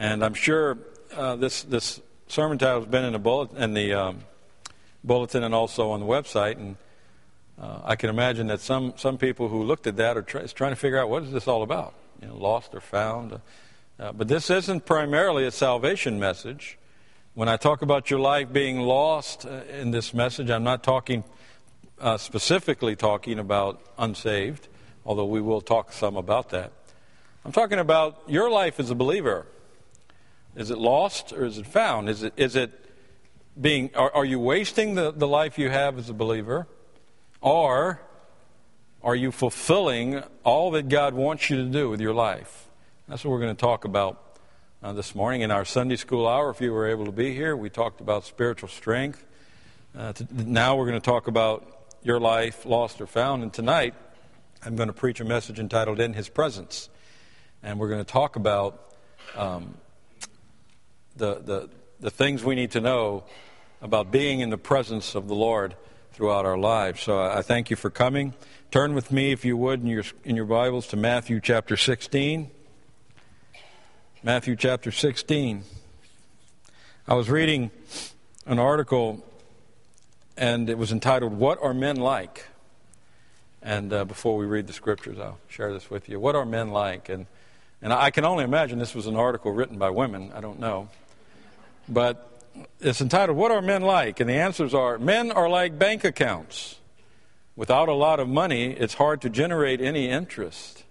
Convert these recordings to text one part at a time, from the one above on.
And I'm sure uh, this, this sermon title has been in the, bullet, in the um, bulletin and also on the website. And uh, I can imagine that some, some people who looked at that are try, trying to figure out what is this all about? You know, lost or found. Uh, but this isn't primarily a salvation message. When I talk about your life being lost uh, in this message, I'm not talking uh, specifically talking about unsaved, although we will talk some about that. I'm talking about your life as a believer. Is it lost or is it found? Is it, is it being, are, are you wasting the, the life you have as a believer? Or are you fulfilling all that God wants you to do with your life? That's what we're going to talk about uh, this morning in our Sunday school hour. If you were able to be here, we talked about spiritual strength. Uh, to, now we're going to talk about your life, lost or found. And tonight, I'm going to preach a message entitled In His Presence. And we're going to talk about um, the, the, the things we need to know about being in the presence of the Lord throughout our lives. So I thank you for coming. Turn with me, if you would, in your, in your Bibles to Matthew chapter 16. Matthew chapter 16. I was reading an article, and it was entitled, What Are Men Like? And uh, before we read the scriptures, I'll share this with you. What are men like? And, and I can only imagine this was an article written by women. I don't know. But it's entitled, What Are Men Like? And the answers are Men are like bank accounts. Without a lot of money, it's hard to generate any interest.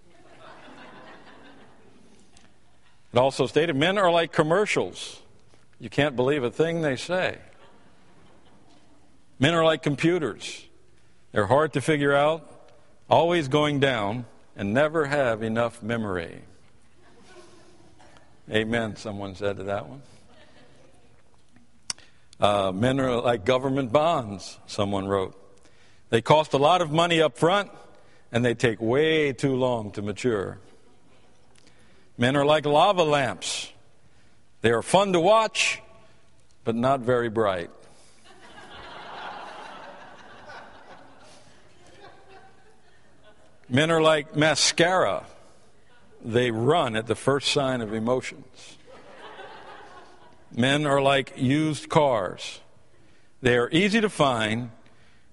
It also stated men are like commercials. You can't believe a thing they say. Men are like computers. They're hard to figure out, always going down, and never have enough memory. Amen, someone said to that one. Uh, men are like government bonds, someone wrote. They cost a lot of money up front, and they take way too long to mature. Men are like lava lamps. They are fun to watch, but not very bright. Men are like mascara. They run at the first sign of emotions. Men are like used cars. They are easy to find,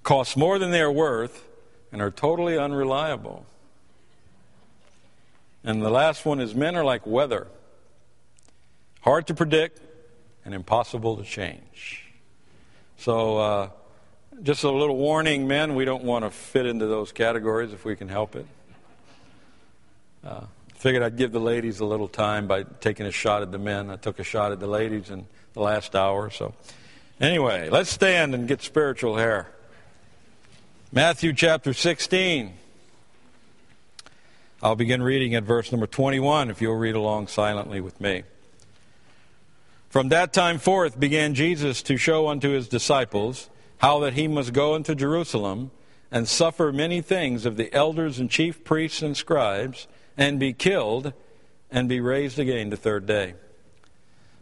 cost more than they are worth, and are totally unreliable. And the last one is men are like weather hard to predict and impossible to change. So, uh, just a little warning, men, we don't want to fit into those categories if we can help it. Uh, figured I'd give the ladies a little time by taking a shot at the men. I took a shot at the ladies in the last hour. So, anyway, let's stand and get spiritual here. Matthew chapter 16. I'll begin reading at verse number 21 if you'll read along silently with me. From that time forth began Jesus to show unto his disciples how that he must go into Jerusalem and suffer many things of the elders and chief priests and scribes, and be killed, and be raised again the third day.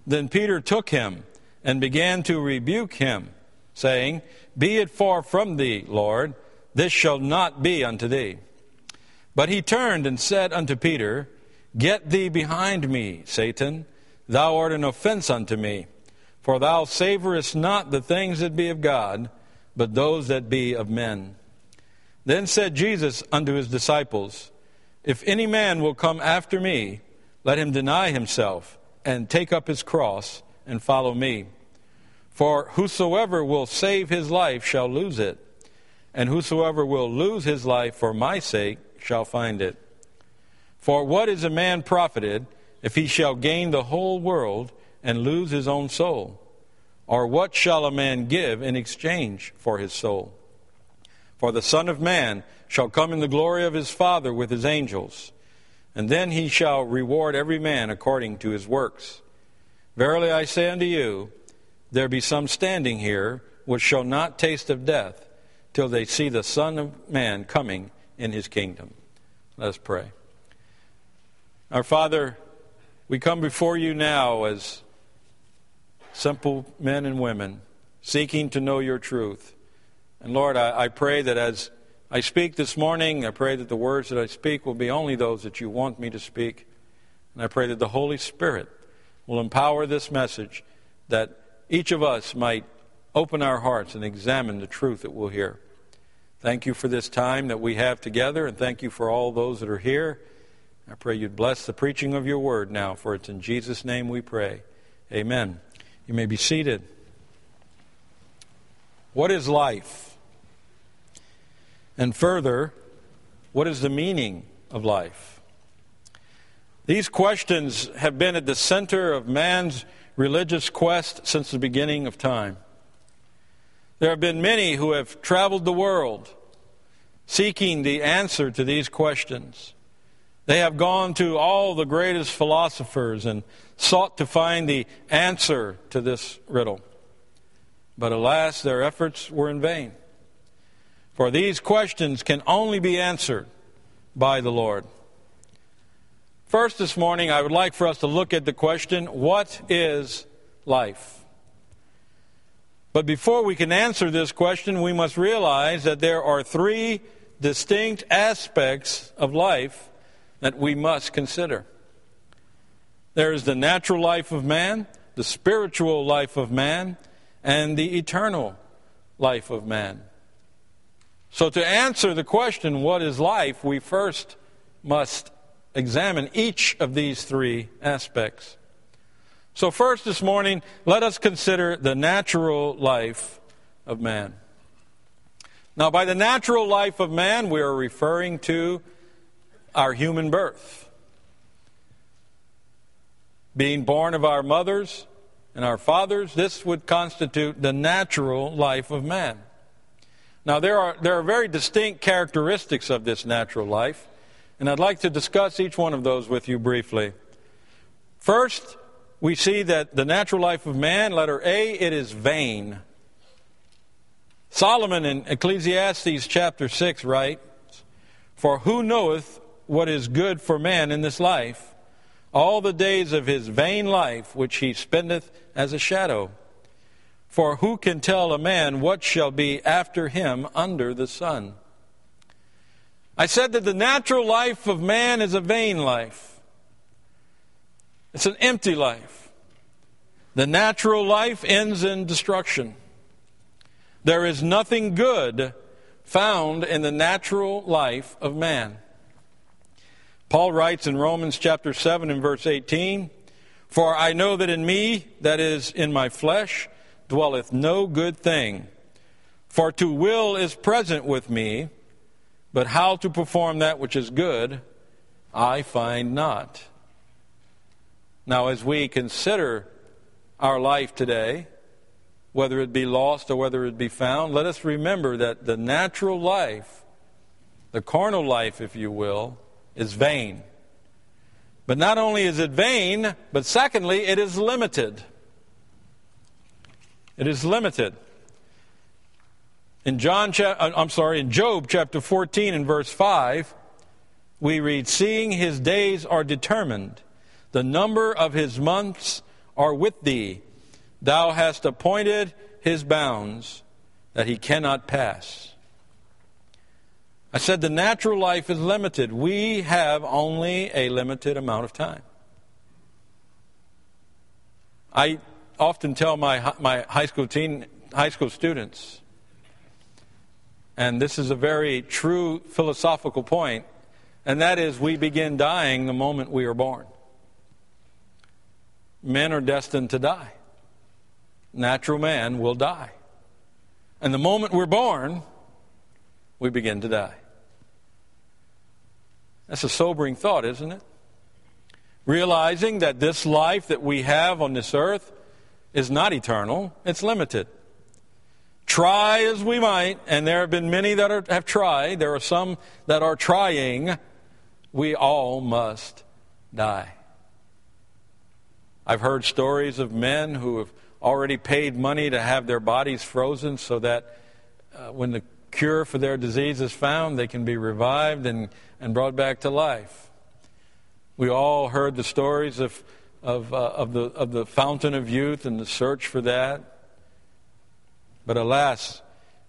Then Peter took him and began to rebuke him, saying, Be it far from thee, Lord, this shall not be unto thee. But he turned and said unto Peter, Get thee behind me, Satan. Thou art an offense unto me. For thou savorest not the things that be of God, but those that be of men. Then said Jesus unto his disciples, If any man will come after me, let him deny himself, and take up his cross, and follow me. For whosoever will save his life shall lose it, and whosoever will lose his life for my sake shall find it. For what is a man profited if he shall gain the whole world and lose his own soul? Or what shall a man give in exchange for his soul? For the Son of Man shall come in the glory of his Father with his angels, and then he shall reward every man according to his works. Verily I say unto you, there be some standing here which shall not taste of death till they see the Son of Man coming in his kingdom. Let us pray. Our Father, we come before you now as simple men and women seeking to know your truth. And Lord, I, I, pray that as I speak this morning, I pray that the words that I speak will be only those that you want me to speak. And I pray that the Holy Spirit will empower this message that each of us might open our hearts and examine the truth that we'll hear. Thank you for this time that we have together, and thank you for all those that are here. I pray you'd bless the preaching of your word now, for it's in Jesus' name we pray. Amen. You may be seated. What is life? And further, what is the meaning of life? These questions have been at the center of man's religious quest since the beginning of time. There have been many who have traveled the world seeking the answer to these questions. They have gone to all the greatest philosophers and sought to find the answer to this riddle. But alas, their efforts were in vain. For these questions can only be answered by the Lord. First, this morning, I would like for us to look at the question what is life? But before we can answer this question, we must realize that there are three distinct aspects of life that we must consider. There is the natural life of man, the spiritual life of man, and the eternal life of man. So, to answer the question, what is life, we first must examine each of these three aspects. So, first this morning, let us consider the natural life of man. Now, by the natural life of man, we are referring to our human birth. Being born of our mothers and our fathers, this would constitute the natural life of man. Now, there are, there are very distinct characteristics of this natural life. And I'd like to discuss each one of those with you briefly. First, we see that the natural life of man, letter A, it is vain. Solomon in Ecclesiastes chapter 6 writes, For who knoweth what is good for man in this life? All the days of his vain life which he spendeth as a shadow. For who can tell a man what shall be after him under the sun? I said that the natural life of man is a vain life. It's an empty life. The natural life ends in destruction. There is nothing good found in the natural life of man. Paul writes in Romans chapter 7 and verse 18, For I know that in me, that is, in my flesh, dwelleth no good thing. For to will is present with me, but how to perform that which is good, I find not. Now, as we consider our life today, whether it be lost or whether it be found, let us remember that the natural life, the carnal life, if you will, is vain. But not only is it vain, but secondly, it is limited. It is limited. In John, uh, I'm sorry, in Job chapter 14 and verse 5, we read, Seeing his days are determined, the number of his months are with thee. Thou hast appointed his bounds that he cannot pass. I said the natural life is limited. We have only a limited amount of time. I often tell my, my high school teen, high school students, and this is a very true philosophical point, and that is we begin dying the moment we are born. Men are destined to die. Natural man will die. And the moment we're born, we begin to die. That's a sobering thought, isn't it? Realizing that this life that we have on this earth is not eternal, it's limited. Try as we might, and there have been many that are, have tried, there are some that are trying, we all must die. I've heard stories of men who have already paid money to have their bodies frozen so that uh, when the cure for their disease is found, they can be revived and, and brought back to life. We all heard the stories of, of, uh, of, the, of the fountain of youth and the search for that. But alas,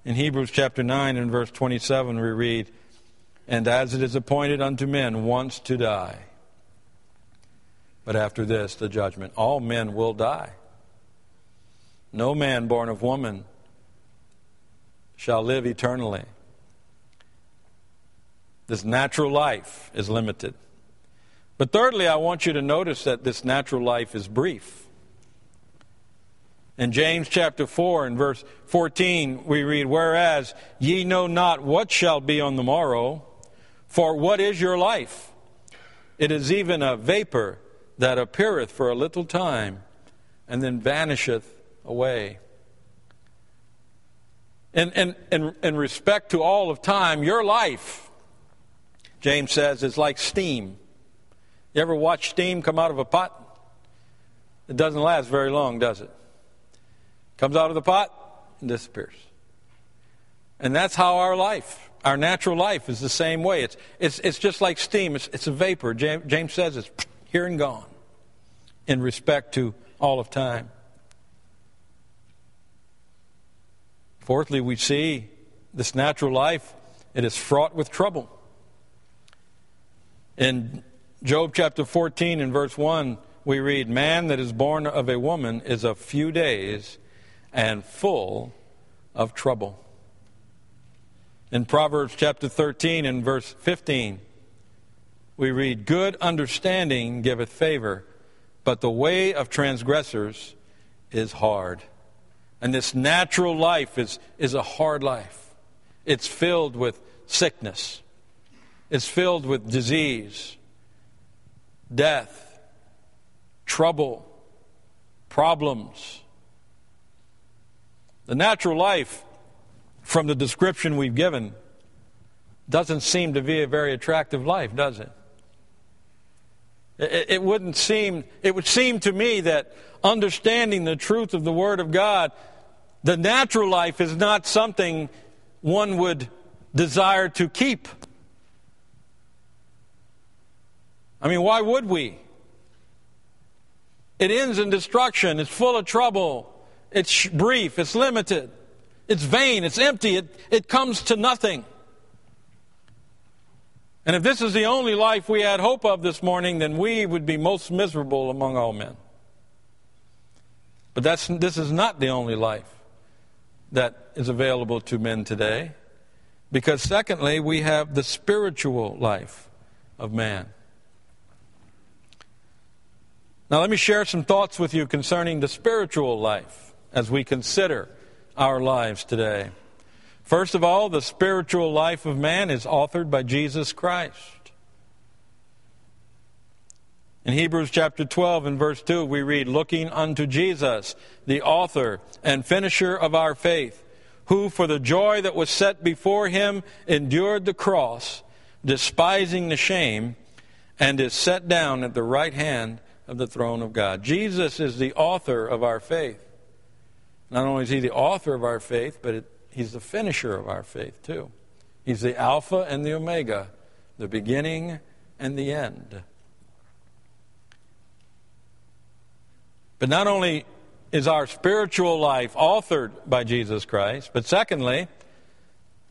in Hebrews chapter 9 and verse 27, we read, And as it is appointed unto men once to die, but after this, the judgment. All men will die. No man born of woman shall live eternally. This natural life is limited. But thirdly, I want you to notice that this natural life is brief. In James chapter 4 and verse 14, we read, Whereas ye know not what shall be on the morrow, for what is your life? It is even a vapor that appeareth for a little time and then vanisheth away. In, in, in, in respect to all of time, your life, James says, is like steam. You ever watch steam come out of a pot? It doesn't last very long, does it? Comes out of the pot and disappears. And that's how our life, our natural life, is the same way. It's, it's, it's just like steam, it's, it's a vapor. James, James says it's here and gone in respect to all of time. Fourthly, we see this natural life, it is fraught with trouble. In Job chapter 14 and verse 1, we read, Man that is born of a woman is of few days and full of trouble. In Proverbs chapter 13 and verse 15, we read, Good understanding giveth favor, but the way of transgressors is hard. And this natural life is, is a hard life. It's filled with sickness, it's filled with disease, death, trouble, problems the natural life, from the description we've given, doesn't seem to be a very attractive life, does it? It, wouldn't seem, it would seem to me that understanding the truth of the Word of God, the natural life is not something one would desire to keep. I mean, why would we? It ends in destruction, it's full of trouble. It's brief, it's limited, it's vain, it's empty, it, it comes to nothing. And if this is the only life we had hope of this morning, then we would be most miserable among all men. But that's, this is not the only life that is available to men today. Because, secondly, we have the spiritual life of man. Now, let me share some thoughts with you concerning the spiritual life as we consider our lives today. First of all, the spiritual life of man is authored by Jesus Christ. In Hebrews chapter 12 and verse 2, we read, Looking unto Jesus, the author and finisher of our faith, who for the joy that was set before him endured the cross, despising the shame, and is set down at the right hand of the throne of God. Jesus is the author of our faith. Not only is he the author of our faith, but it, he's the finisher of our faith, too. He's the Alpha and the Omega, the beginning and the end. But not only is our spiritual life authored by Jesus Christ, but secondly,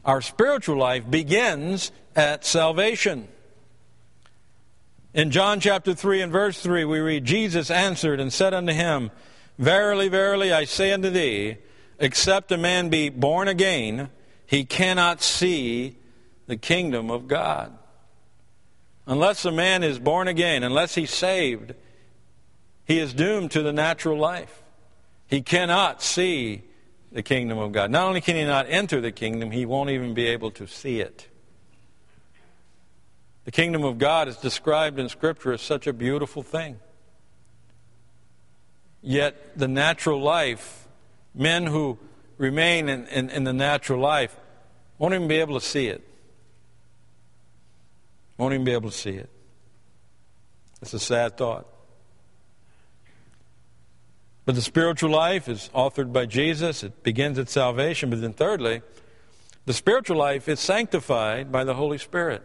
our spiritual life begins at salvation. In John chapter 3 and verse 3, we read, Jesus answered and said unto him, Verily, verily, I say unto thee, except a man be born again, he cannot see the kingdom of God. Unless a man is born again, unless he's saved, he is doomed to the natural life. He cannot see the kingdom of God. Not only can he not enter the kingdom, he won't even be able to see it. The kingdom of God is described in Scripture as such a beautiful thing. Yet the natural life, men who remain in, in, in, the natural life, won't even be able to see it. Won't even be able to see it. It's a sad thought. But the spiritual life is authored by Jesus. It begins at salvation. But then, thirdly, the spiritual life is sanctified by the Holy Spirit.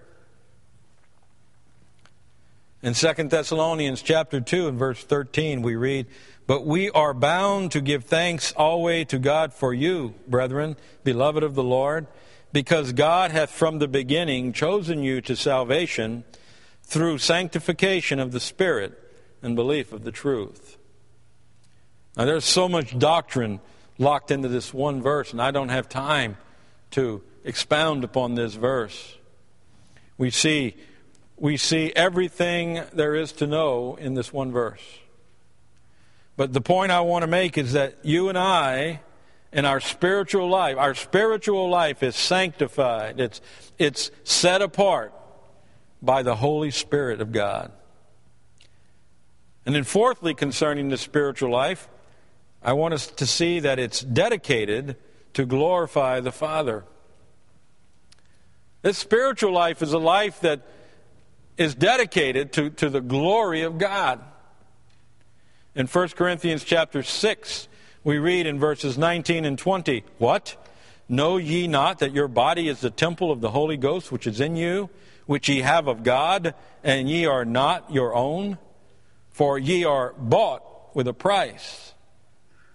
In 2 Thessalonians chapter 2 and verse 13, we read, but we are bound to give thanks always to God for you, brethren, beloved of the Lord, because God hath from the beginning chosen you to salvation through sanctification of the Spirit and belief of the truth. Now, there's so much doctrine locked into this one verse, and I don't have time to expound upon this verse. We see, we see everything there is to know in this one verse. But the point I want to make is that you and I, in our spiritual life, our spiritual life is sanctified, it's, it's set apart by the Holy Spirit of God. And then, fourthly, concerning the spiritual life, I want us to see that it's dedicated to glorify the Father. This spiritual life is a life that is dedicated to, to the glory of God. In 1 Corinthians chapter 6, we read in verses 19 and 20, What? Know ye not that your body is the temple of the Holy Ghost which is in you, which ye have of God, and ye are not your own? For ye are bought with a price.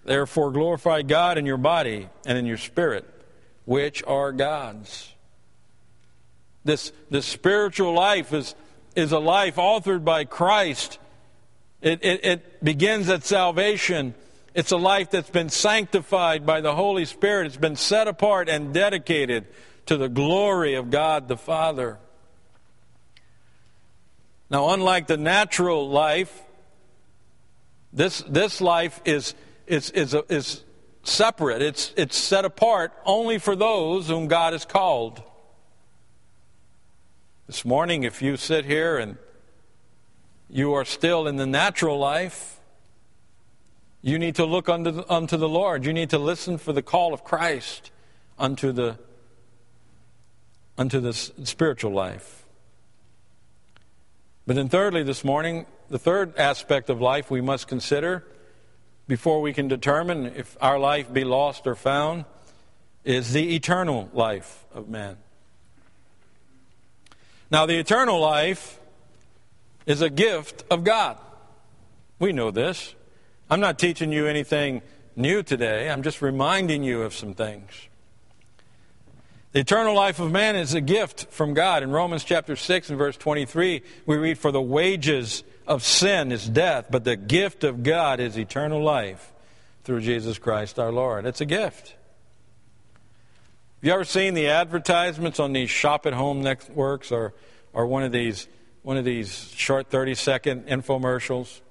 Therefore glorify God in your body and in your spirit, which are God's. This, this spiritual life is, is a life authored by Christ. It, it, it begins at salvation. It's a life that's been sanctified by the Holy Spirit. It's been set apart and dedicated to the glory of God the Father. Now, unlike the natural life, this, this life is, is, is, is separate. It's, it's set apart only for those whom God has called. This morning, if you sit here and you are still in the natural life, you need to look unto the, unto the Lord. You need to listen for the call of Christ unto the, unto the spiritual life. But then, thirdly, this morning, the third aspect of life we must consider before we can determine if our life be lost or found is the eternal life of man. Now, the eternal life is a gift of God. We know this. I'm not teaching you anything new today, I'm just reminding you of some things. The eternal life of man is a gift from God. In Romans chapter 6 and verse 23, we read, For the wages of sin is death, but the gift of God is eternal life through Jesus Christ our Lord. It's a gift. Have you ever seen the advertisements on these shop at home networks or, or one of these one of these short 30 second infomercials?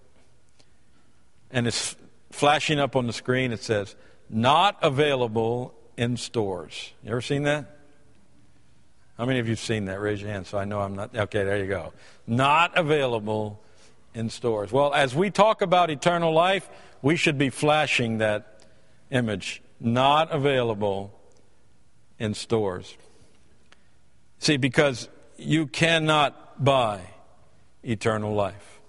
And it's flashing up on the screen. It says, not available in stores. You ever seen that? How many of you have seen that? Raise your hand so I know I'm not. Okay, there you go. Not available in stores. Well, as we talk about eternal life, we should be flashing that image. Not available in stores. See, because you cannot buy eternal life.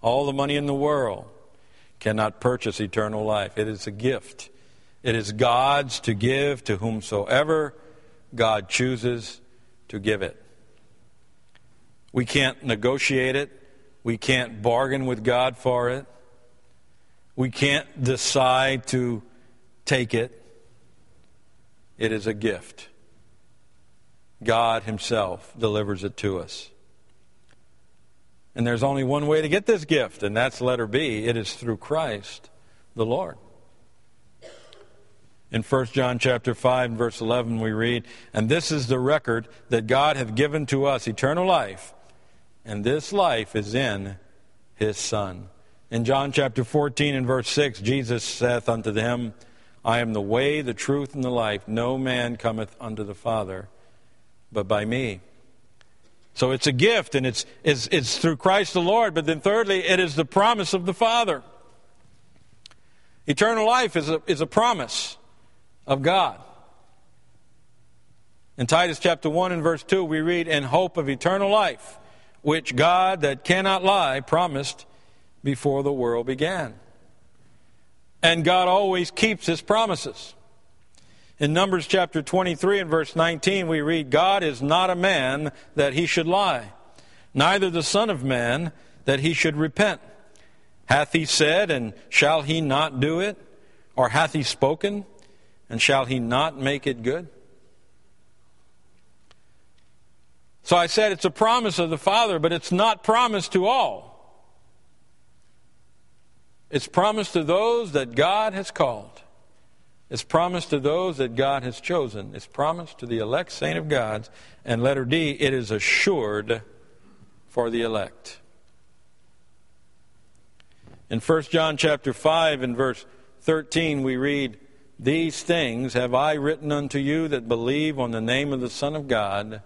All the money in the world cannot purchase eternal life. It is a gift. It is God's to give to whomsoever God chooses to give it. We can't negotiate it. We can't bargain with God for it. We can't decide to take it. It is a gift. God Himself delivers it to us. And there's only one way to get this gift, and that's letter B. It is through Christ the Lord. In 1 John chapter 5 and verse 11 we read, "And this is the record that God hath given to us eternal life, and this life is in his son." In John chapter 14 and verse 6, Jesus saith unto them, I am the way, the truth, and the life. No man cometh unto the Father but by me. So it's a gift, and it's, it's, it's through Christ the Lord. But then, thirdly, it is the promise of the Father. Eternal life is a, is a promise of God. In Titus chapter 1 and verse 2, we read, In hope of eternal life, which God that cannot lie promised before the world began. And God always keeps his promises. In Numbers chapter 23 and verse 19, we read, God is not a man that he should lie, neither the Son of Man that he should repent. Hath he said, and shall he not do it? Or hath he spoken, and shall he not make it good? So I said it's a promise of the Father, but it's not promised to all. It's promised to those that God has called. It's promised to those that God has chosen. It's promised to the elect saint of God. And letter D, it is assured for the elect. In 1 John chapter 5 and verse 13 we read, These things have I written unto you that believe on the name of the Son of God,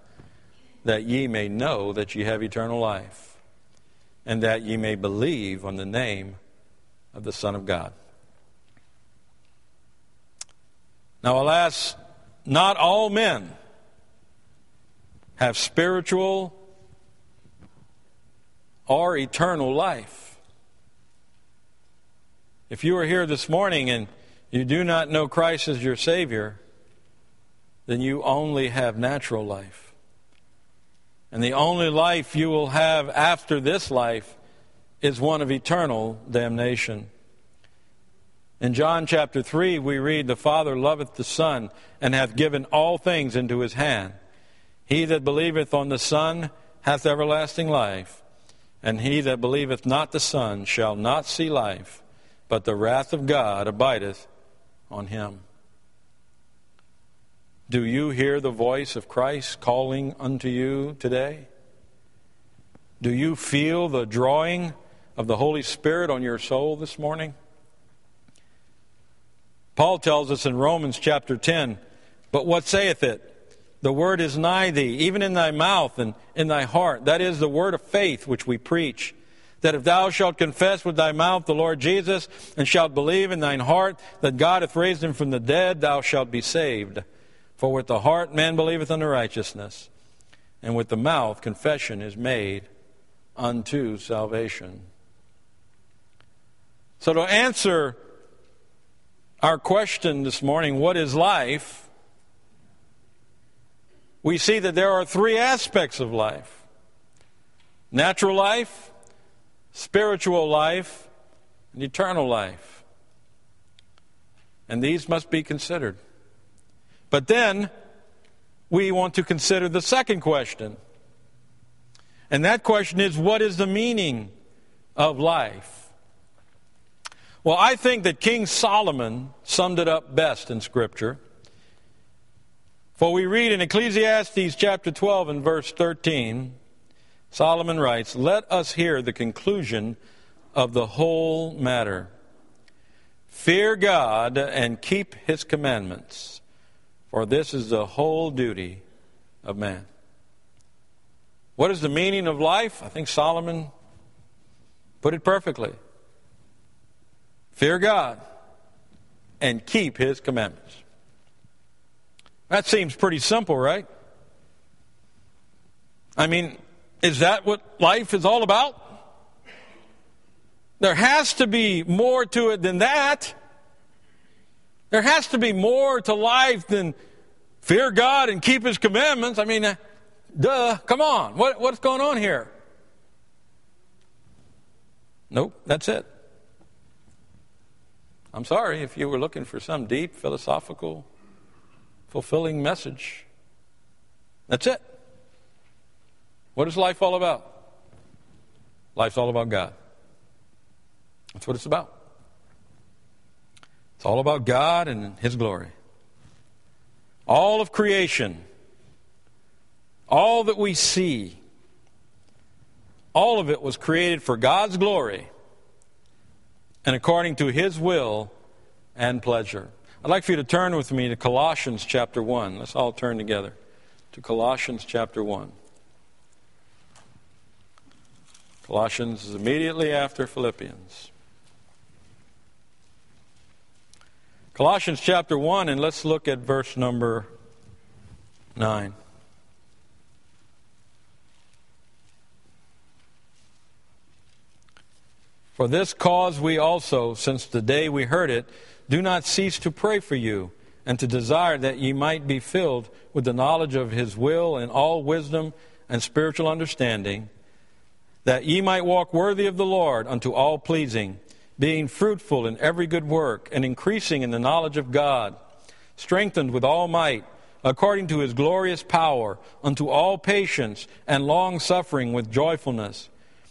that ye may know that ye have eternal life, and that ye may believe on the name of the Son of God. Now, alas, not all men have spiritual or eternal life. If you are here this morning and you do not know Christ as your Savior, then you only have natural life. And the only life you will have after this life is one of eternal damnation. In John chapter 3, we read, The Father loveth the Son, and hath given all things into his hand. He that believeth on the Son hath everlasting life, and he that believeth not the Son shall not see life, but the wrath of God abideth on him. Do you hear the voice of Christ calling unto you today? Do you feel the drawing of the Holy Spirit on your soul this morning? Paul tells us in Romans chapter 10, But what saith it? The word is nigh thee, even in thy mouth and in thy heart. That is the word of faith which we preach. That if thou shalt confess with thy mouth the Lord Jesus, and shalt believe in thine heart that God hath raised him from the dead, thou shalt be saved. For with the heart man believeth unto righteousness, and with the mouth confession is made unto salvation. So to answer our question this morning, what is life? We see that there are three aspects of life natural life, spiritual life, and eternal life. And these must be considered. But then we want to consider the second question. And that question is what is the meaning of life? Well, I think that King Solomon summed it up best in Scripture. For we read in Ecclesiastes chapter 12 and verse 13, Solomon writes, Let us hear the conclusion of the whole matter. Fear God and keep his commandments, for this is the whole duty of man. What is the meaning of life? I think Solomon put it perfectly. Fear God and keep His commandments. That seems pretty simple, right? I mean, is that what life is all about? There has to be more to it than that. There has to be more to life than fear God and keep His commandments. I mean, uh, duh, come on. What, what's going on here? Nope, that's it. I'm sorry if you were looking for some deep, philosophical, fulfilling message. That's it. What is life all about? Life's all about God. That's what it's about. It's all about God and His glory. All of creation, all that we see, all of it was created for God's glory and according to his will and pleasure. I'd like for you to turn with me to Colossians chapter 1. Let's all turn together to Colossians chapter 1. Colossians is immediately after Philippians. Colossians chapter 1, and let's look at verse number 9. For this cause we also, since the day we heard it, do not cease to pray for you, and to desire that ye might be filled with the knowledge of his will in all wisdom and spiritual understanding, that ye might walk worthy of the Lord unto all pleasing, being fruitful in every good work, and increasing in the knowledge of God, strengthened with all might, according to his glorious power, unto all patience and long suffering with joyfulness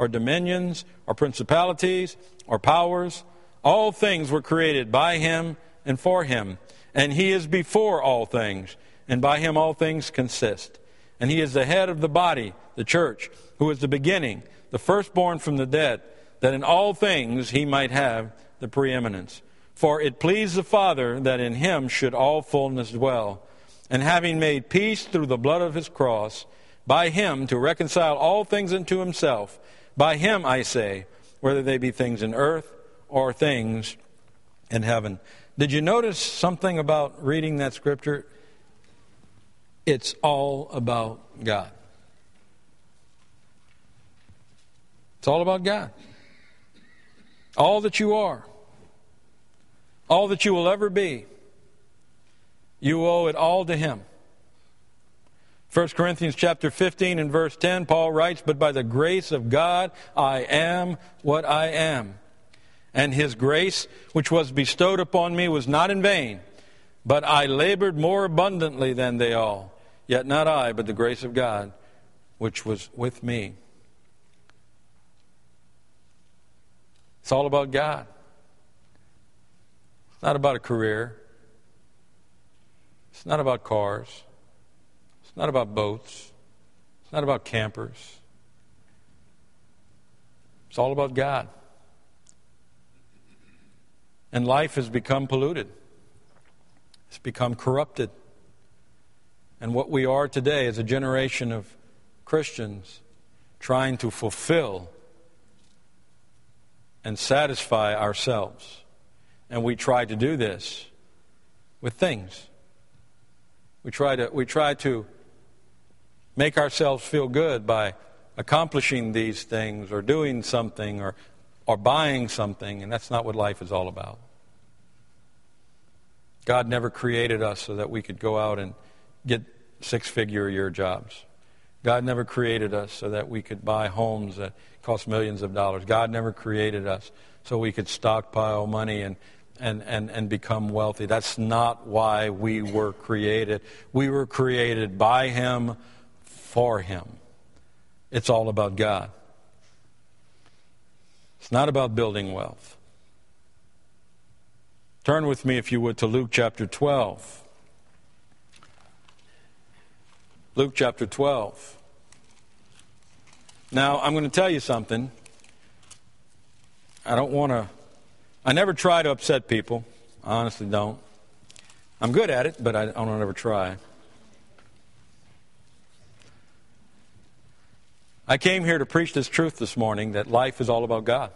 or dominions, or principalities, or powers. All things were created by him and for him. And he is before all things, and by him all things consist. And he is the head of the body, the church, who is the beginning, the firstborn from the dead, that in all things he might have the preeminence. For it pleased the Father that in him should all fullness dwell. And having made peace through the blood of his cross, by him to reconcile all things unto himself, by him, I say, whether they be things in earth or things in heaven. Did you notice something about reading that scripture? It's all about God. It's all about God. All that you are, all that you will ever be, you owe it all to Him. 1 Corinthians chapter 15 and verse 10, Paul writes, But by the grace of God I am what I am. And his grace, which was bestowed upon me, was not in vain, but I labored more abundantly than they all. Yet not I, but the grace of God, which was with me. It's all about God. It's not about a career. It's not about cars. It's not about boats. It's not about campers. It's all about God. And life has become polluted, it's become corrupted. And what we are today is a generation of Christians trying to fulfill and satisfy ourselves. And we try to do this with things. We try to, we try to make ourselves feel good by accomplishing these things or doing something or, or buying something, and that's not what life is all about. God never created us so that we could go out and get six figure a year jobs. God never created us so that we could buy homes that cost millions of dollars. God never created us so we could stockpile money and, and, and, and become wealthy. That's not why we were created. We were created by Him for Him. It's all about God. It's not about building wealth. Turn with me, if you would, to Luke chapter 12. Luke chapter 12. Now, I'm going to tell you something. I don't want to, I never try to upset people. I honestly don't. I'm good at it, but I don't ever try. I came here to preach this truth this morning that life is all about God.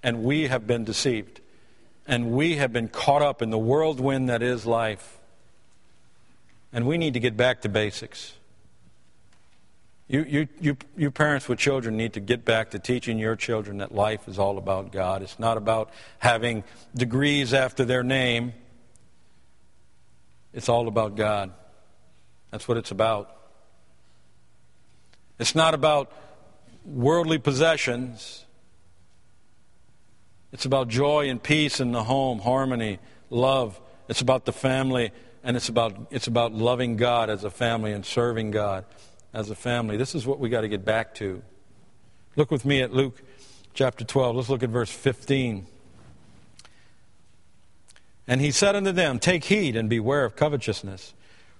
And we have been deceived. And we have been caught up in the whirlwind that is life. And we need to get back to basics. You, you, you, you parents with children need to get back to teaching your children that life is all about God. It's not about having degrees after their name, it's all about God. That's what it's about. It's not about worldly possessions. It's about joy and peace in the home, harmony, love. It's about the family, and it's about, it's about loving God as a family and serving God as a family. This is what we got to get back to. Look with me at Luke chapter 12. Let's look at verse 15. And he said unto them, Take heed and beware of covetousness.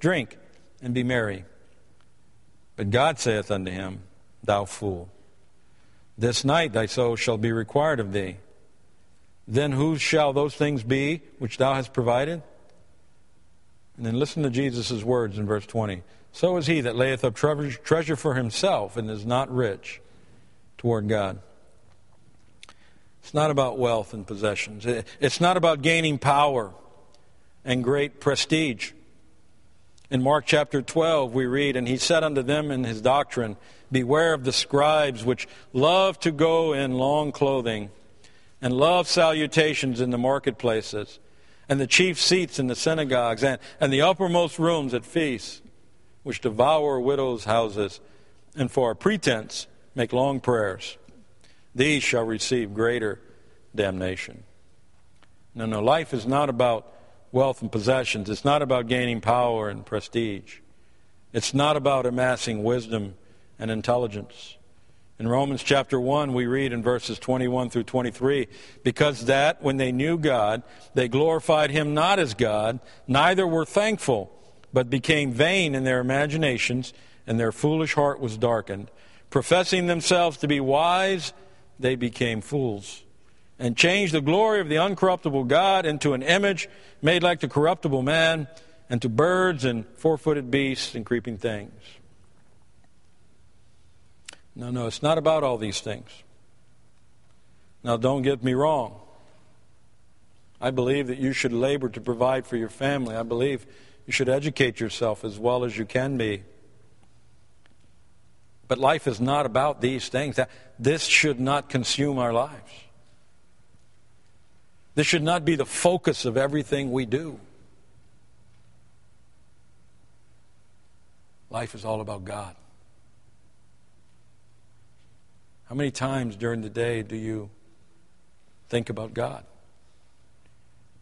drink, and be merry. But God saith unto him, Thou fool, This night thy soul shall be required of thee. Then whose shall those things be which thou hast provided? And then listen to Jesus' words in verse 20. So is he that layeth up treasure for himself and is not rich toward God. It's not about wealth and possessions. It's not about gaining power and great prestige. In Mark chapter 12, we read, And he said unto them in his doctrine, Beware of the scribes which love to go in long clothing, and love salutations in the marketplaces, and the chief seats in the synagogues, and, and the uppermost rooms at feasts, which devour widows' houses, and for a pretense make long prayers. These shall receive greater damnation. No, no, life is not about wealth and possessions. It's not about gaining power and prestige. It's not about amassing wisdom and intelligence. In Romans chapter 1, we read in verses 21 through 23 because that when they knew God, they glorified him not as God, neither were thankful, but became vain in their imaginations, and their foolish heart was darkened. Professing themselves to be wise, they became fools, and changed the glory of the uncorruptible God into an image made like the corruptible man, and to birds and four footed beasts and creeping things. No, no, it's not about all these things. Now, don't get me wrong. I believe that you should labor to provide for your family. I believe you should educate yourself as well as you can be. But life is not about these things. This should not consume our lives. This should not be the focus of everything we do. Life is all about God. How many times during the day do you think about God?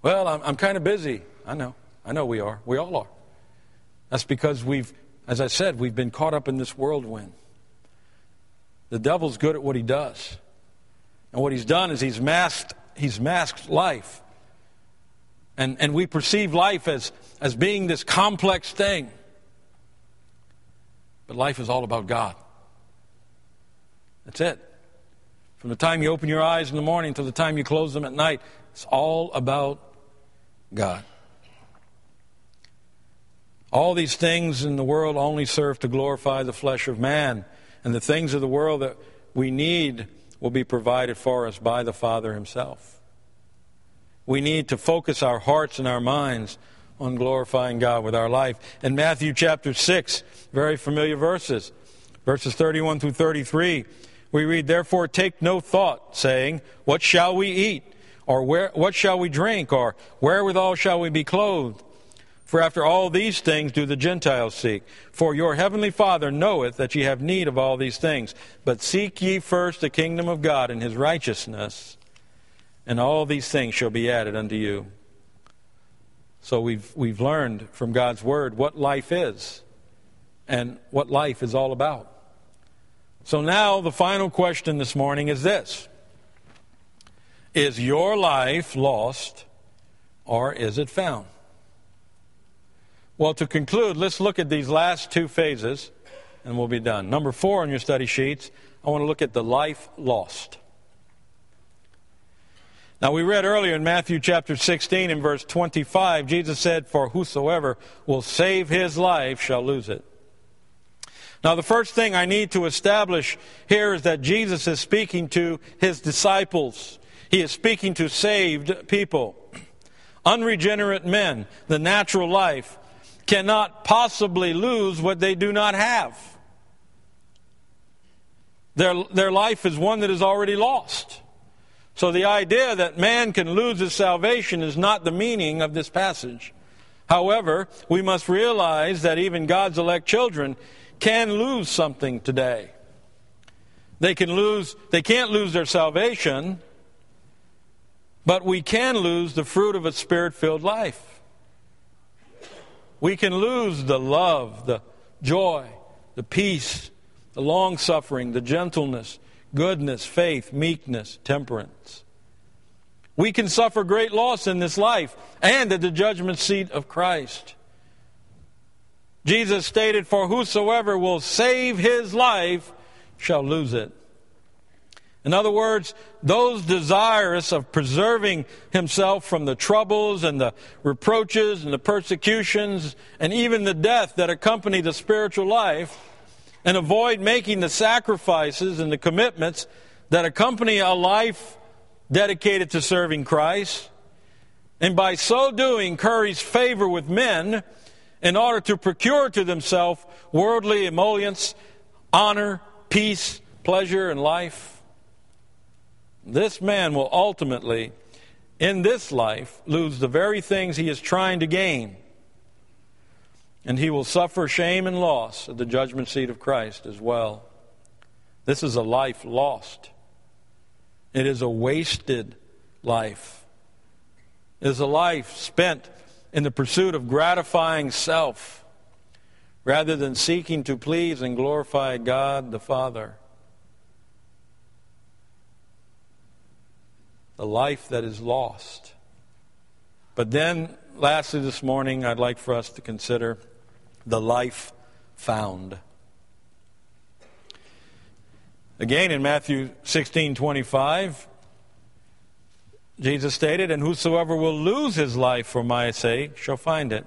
Well, I'm, I'm kind of busy. I know. I know we are. We all are. That's because we've, as I said, we've been caught up in this whirlwind. The devil's good at what he does. And what he's done is he's masked, he's masked life. And, and we perceive life as, as being this complex thing. But life is all about God. That's it. From the time you open your eyes in the morning to the time you close them at night, it's all about God. All these things in the world only serve to glorify the flesh of man, and the things of the world that we need will be provided for us by the Father Himself. We need to focus our hearts and our minds on glorifying God with our life. In Matthew chapter 6, very familiar verses, verses 31 through 33, we read, Therefore take no thought, saying, What shall we eat? Or where, what shall we drink? Or wherewithal shall we be clothed? For after all these things do the Gentiles seek. For your heavenly Father knoweth that ye have need of all these things. But seek ye first the kingdom of God and his righteousness, and all these things shall be added unto you. So we've, we've learned from God's word what life is and what life is all about. So now the final question this morning is this Is your life lost or is it found? Well, to conclude, let's look at these last two phases and we'll be done. Number four on your study sheets, I want to look at the life lost. Now, we read earlier in Matthew chapter 16 and verse 25, Jesus said, For whosoever will save his life shall lose it. Now, the first thing I need to establish here is that Jesus is speaking to his disciples. He is speaking to saved people. Unregenerate men, the natural life, cannot possibly lose what they do not have. Their, their life is one that is already lost. So the idea that man can lose his salvation is not the meaning of this passage. However, we must realize that even God's elect children can lose something today. They can lose they can't lose their salvation, but we can lose the fruit of a spirit-filled life. We can lose the love, the joy, the peace, the long suffering, the gentleness, goodness, faith, meekness, temperance. We can suffer great loss in this life and at the judgment seat of Christ. Jesus stated, For whosoever will save his life shall lose it. In other words, those desirous of preserving himself from the troubles and the reproaches and the persecutions and even the death that accompany the spiritual life and avoid making the sacrifices and the commitments that accompany a life dedicated to serving Christ, and by so doing curries favor with men in order to procure to themselves worldly emollients, honor, peace, pleasure, and life. This man will ultimately, in this life, lose the very things he is trying to gain. And he will suffer shame and loss at the judgment seat of Christ as well. This is a life lost. It is a wasted life. It is a life spent in the pursuit of gratifying self rather than seeking to please and glorify God the Father. The life that is lost. But then, lastly, this morning, I'd like for us to consider the life found. Again, in Matthew 16 25, Jesus stated, And whosoever will lose his life for my sake shall find it.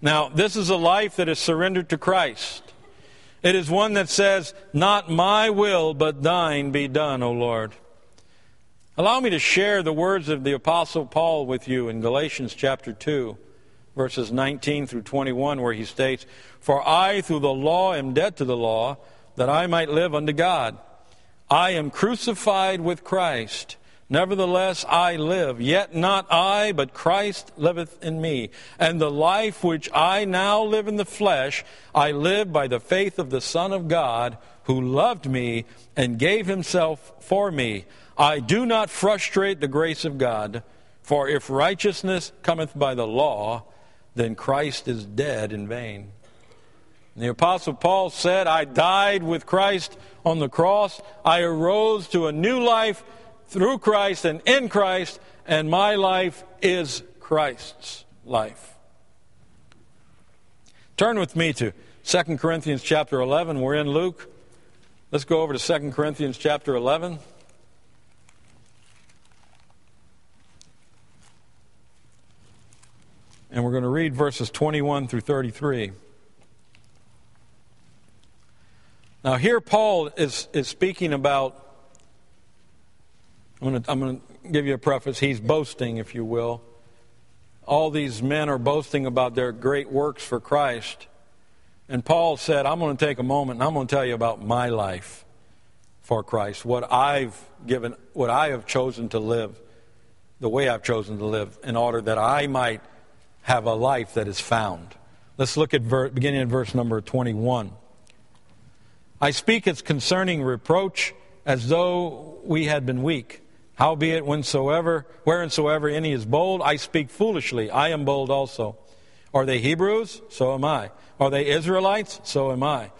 Now, this is a life that is surrendered to Christ. It is one that says, Not my will, but thine be done, O Lord. Allow me to share the words of the Apostle Paul with you in Galatians chapter 2, verses 19 through 21, where he states, For I, through the law, am dead to the law that I might live unto God. I am crucified with Christ. Nevertheless, I live, yet not I, but Christ liveth in me. And the life which I now live in the flesh, I live by the faith of the Son of God, who loved me and gave himself for me. I do not frustrate the grace of God, for if righteousness cometh by the law, then Christ is dead in vain. The Apostle Paul said, I died with Christ on the cross. I arose to a new life through Christ and in Christ, and my life is Christ's life. Turn with me to 2 Corinthians chapter 11. We're in Luke. Let's go over to 2 Corinthians chapter 11. And we're going to read verses 21 through 33. Now, here Paul is, is speaking about, I'm going, to, I'm going to give you a preface. He's boasting, if you will. All these men are boasting about their great works for Christ. And Paul said, I'm going to take a moment and I'm going to tell you about my life for Christ, what I've given, what I have chosen to live, the way I've chosen to live, in order that I might have a life that is found. Let's look at ver- beginning in verse number 21. I speak as concerning reproach as though we had been weak. Howbeit, whensoever, wheresoever any is bold, I speak foolishly. I am bold also. Are they Hebrews? So am I. Are they Israelites? So am I.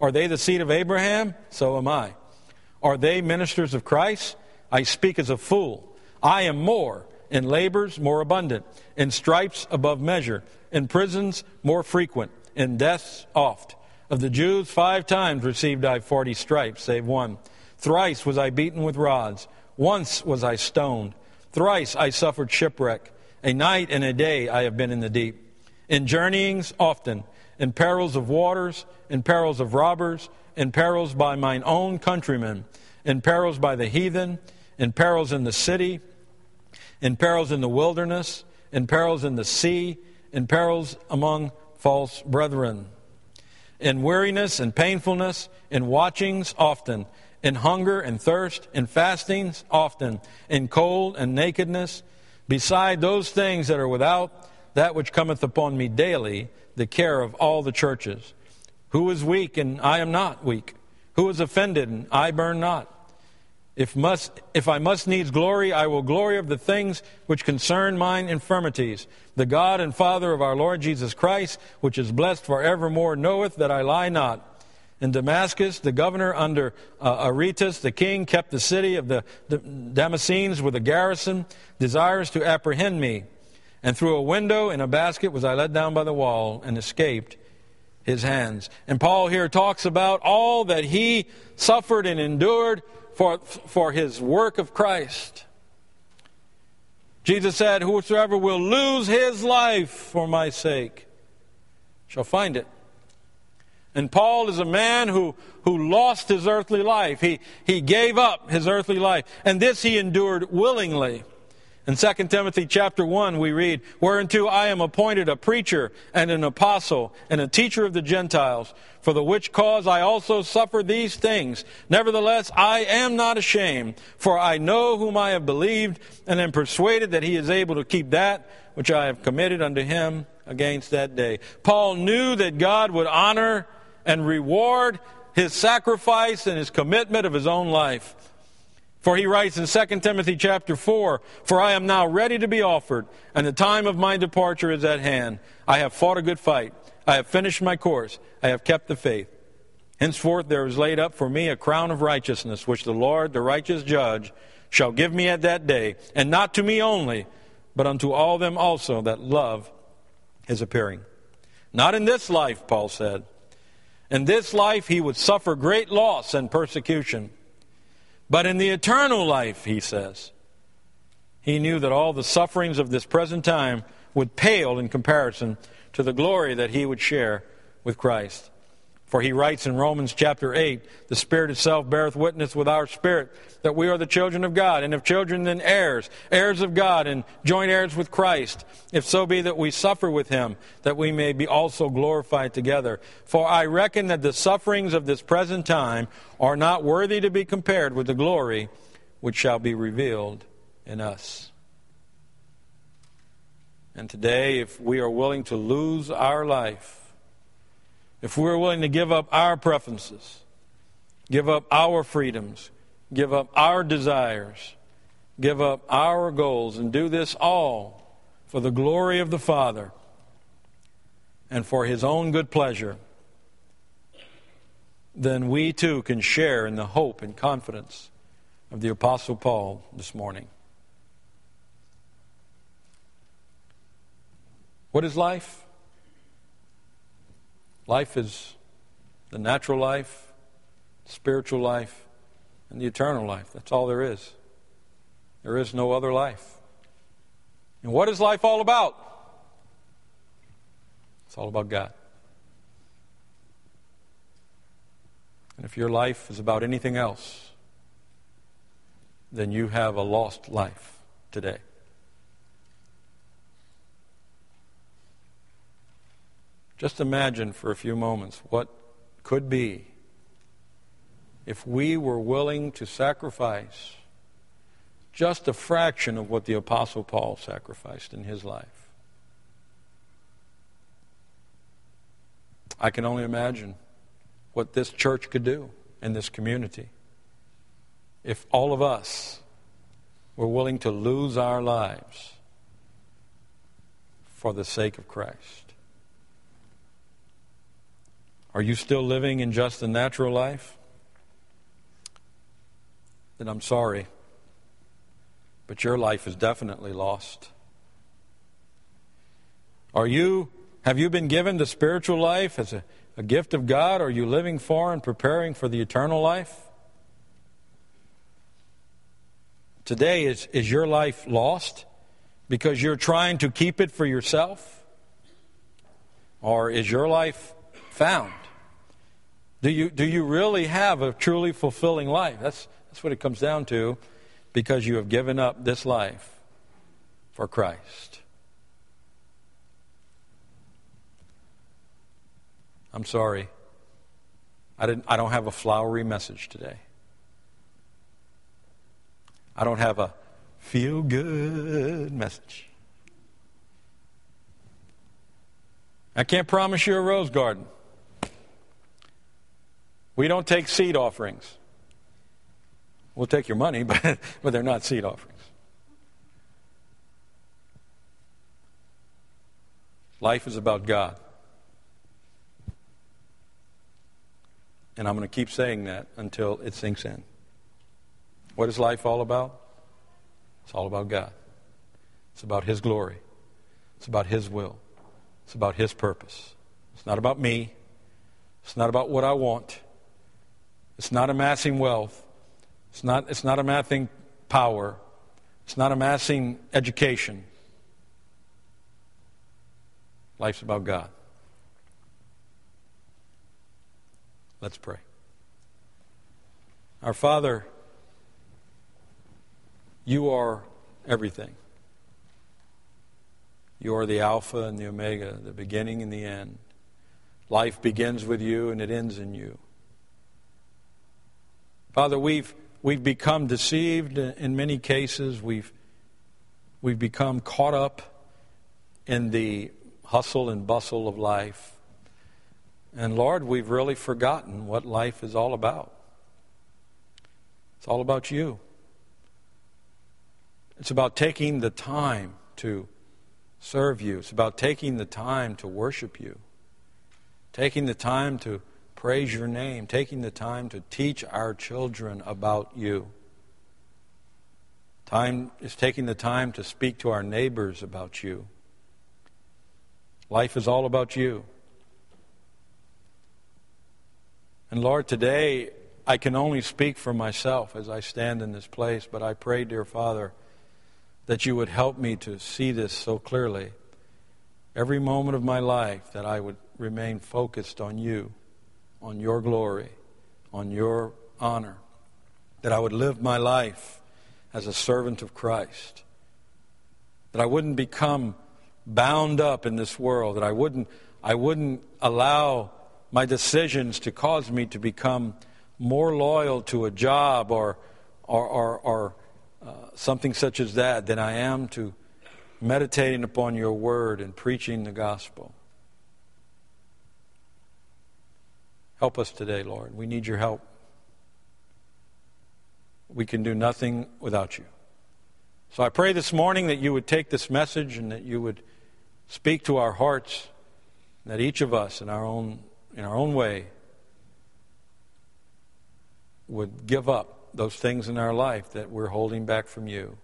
Are they the seed of Abraham? So am I. Are they ministers of Christ? I speak as a fool. I am more, in labors more abundant, in stripes above measure, in prisons more frequent, in deaths oft. Of the Jews, five times received I forty stripes, save one. Thrice was I beaten with rods. Once was I stoned. Thrice I suffered shipwreck. A night and a day I have been in the deep. In journeyings often, in perils of waters, in perils of robbers, in perils by mine own countrymen, in perils by the heathen, in perils in the city, in perils in the wilderness, in perils in the sea, in perils among false brethren in weariness and painfulness, in watchings often, in hunger and thirst, in fastings often, in cold and nakedness, beside those things that are without, that which cometh upon me daily, the care of all the churches. Who is weak and I am not weak? Who is offended and I burn not? If, must, if I must needs glory, I will glory of the things which concern mine infirmities. The God and Father of our Lord Jesus Christ, which is blessed for evermore, knoweth that I lie not. In Damascus, the governor under uh, Aretas, the king, kept the city of the, the Damascenes with a garrison, desirous to apprehend me. And through a window in a basket was I let down by the wall and escaped his hands. And Paul here talks about all that he suffered and endured for, for his work of Christ. Jesus said, Whosoever will lose his life for my sake shall find it. And Paul is a man who, who lost his earthly life. He, he gave up his earthly life. And this he endured willingly. In 2 Timothy chapter 1, we read, Whereunto I am appointed a preacher and an apostle and a teacher of the Gentiles, for the which cause I also suffer these things. Nevertheless, I am not ashamed, for I know whom I have believed, and am persuaded that he is able to keep that which I have committed unto him against that day. Paul knew that God would honor and reward his sacrifice and his commitment of his own life. For he writes in 2 Timothy chapter 4, For I am now ready to be offered, and the time of my departure is at hand. I have fought a good fight. I have finished my course. I have kept the faith. Henceforth there is laid up for me a crown of righteousness, which the Lord, the righteous judge, shall give me at that day, and not to me only, but unto all them also that love his appearing. Not in this life, Paul said. In this life he would suffer great loss and persecution. But in the eternal life, he says, he knew that all the sufferings of this present time would pale in comparison to the glory that he would share with Christ. For he writes in Romans chapter 8, the Spirit itself beareth witness with our spirit that we are the children of God, and if children, then heirs, heirs of God, and joint heirs with Christ, if so be that we suffer with him, that we may be also glorified together. For I reckon that the sufferings of this present time are not worthy to be compared with the glory which shall be revealed in us. And today, if we are willing to lose our life, if we're willing to give up our preferences, give up our freedoms, give up our desires, give up our goals, and do this all for the glory of the Father and for His own good pleasure, then we too can share in the hope and confidence of the Apostle Paul this morning. What is life? Life is the natural life, spiritual life, and the eternal life. That's all there is. There is no other life. And what is life all about? It's all about God. And if your life is about anything else, then you have a lost life today. Just imagine for a few moments what could be if we were willing to sacrifice just a fraction of what the Apostle Paul sacrificed in his life. I can only imagine what this church could do in this community if all of us were willing to lose our lives for the sake of Christ. Are you still living in just a natural life? Then I'm sorry. But your life is definitely lost. Are you have you been given the spiritual life as a, a gift of God? Are you living for and preparing for the eternal life? Today, is, is your life lost because you're trying to keep it for yourself? Or is your life found? Do you, do you really have a truly fulfilling life? That's, that's what it comes down to because you have given up this life for Christ. I'm sorry. I, didn't, I don't have a flowery message today. I don't have a feel good message. I can't promise you a rose garden. We don't take seed offerings. We'll take your money, but, but they're not seed offerings. Life is about God. And I'm going to keep saying that until it sinks in. What is life all about? It's all about God. It's about His glory. It's about His will. It's about His purpose. It's not about me. It's not about what I want. It's not amassing wealth. It's not, it's not amassing power. It's not amassing education. Life's about God. Let's pray. Our Father, you are everything. You are the Alpha and the Omega, the beginning and the end. Life begins with you and it ends in you. Father, we've, we've become deceived in many cases. We've, we've become caught up in the hustle and bustle of life. And Lord, we've really forgotten what life is all about. It's all about you. It's about taking the time to serve you. It's about taking the time to worship you, taking the time to praise your name, taking the time to teach our children about you. Time is taking the time to speak to our neighbors about you. Life is all about you. And Lord, today I can only speak for myself as I stand in this place, but I pray, dear Father, that you would help me to see this so clearly. Every moment of my life, that I would remain focused on you, on your glory, on your honor. That I would live my life as a servant of Christ. That I wouldn't become bound up in this world. That I wouldn't, I wouldn't allow my decisions to cause me to become more loyal to a job or, or, or, or uh, something such as that than I am to meditating upon your word and preaching the gospel. Help us today, Lord. We need your help. We can do nothing without you. So I pray this morning that you would take this message and that you would speak to our hearts, that each of us in our own, in our own way would give up those things in our life that we're holding back from you,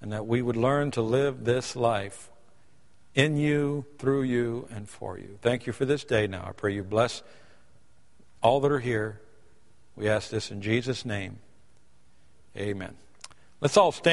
and that we would learn to live this life in you, through you, and for you. Thank you for this day now. I pray you bless all that are here. We ask this in Jesus' name. Amen. Let's all stand.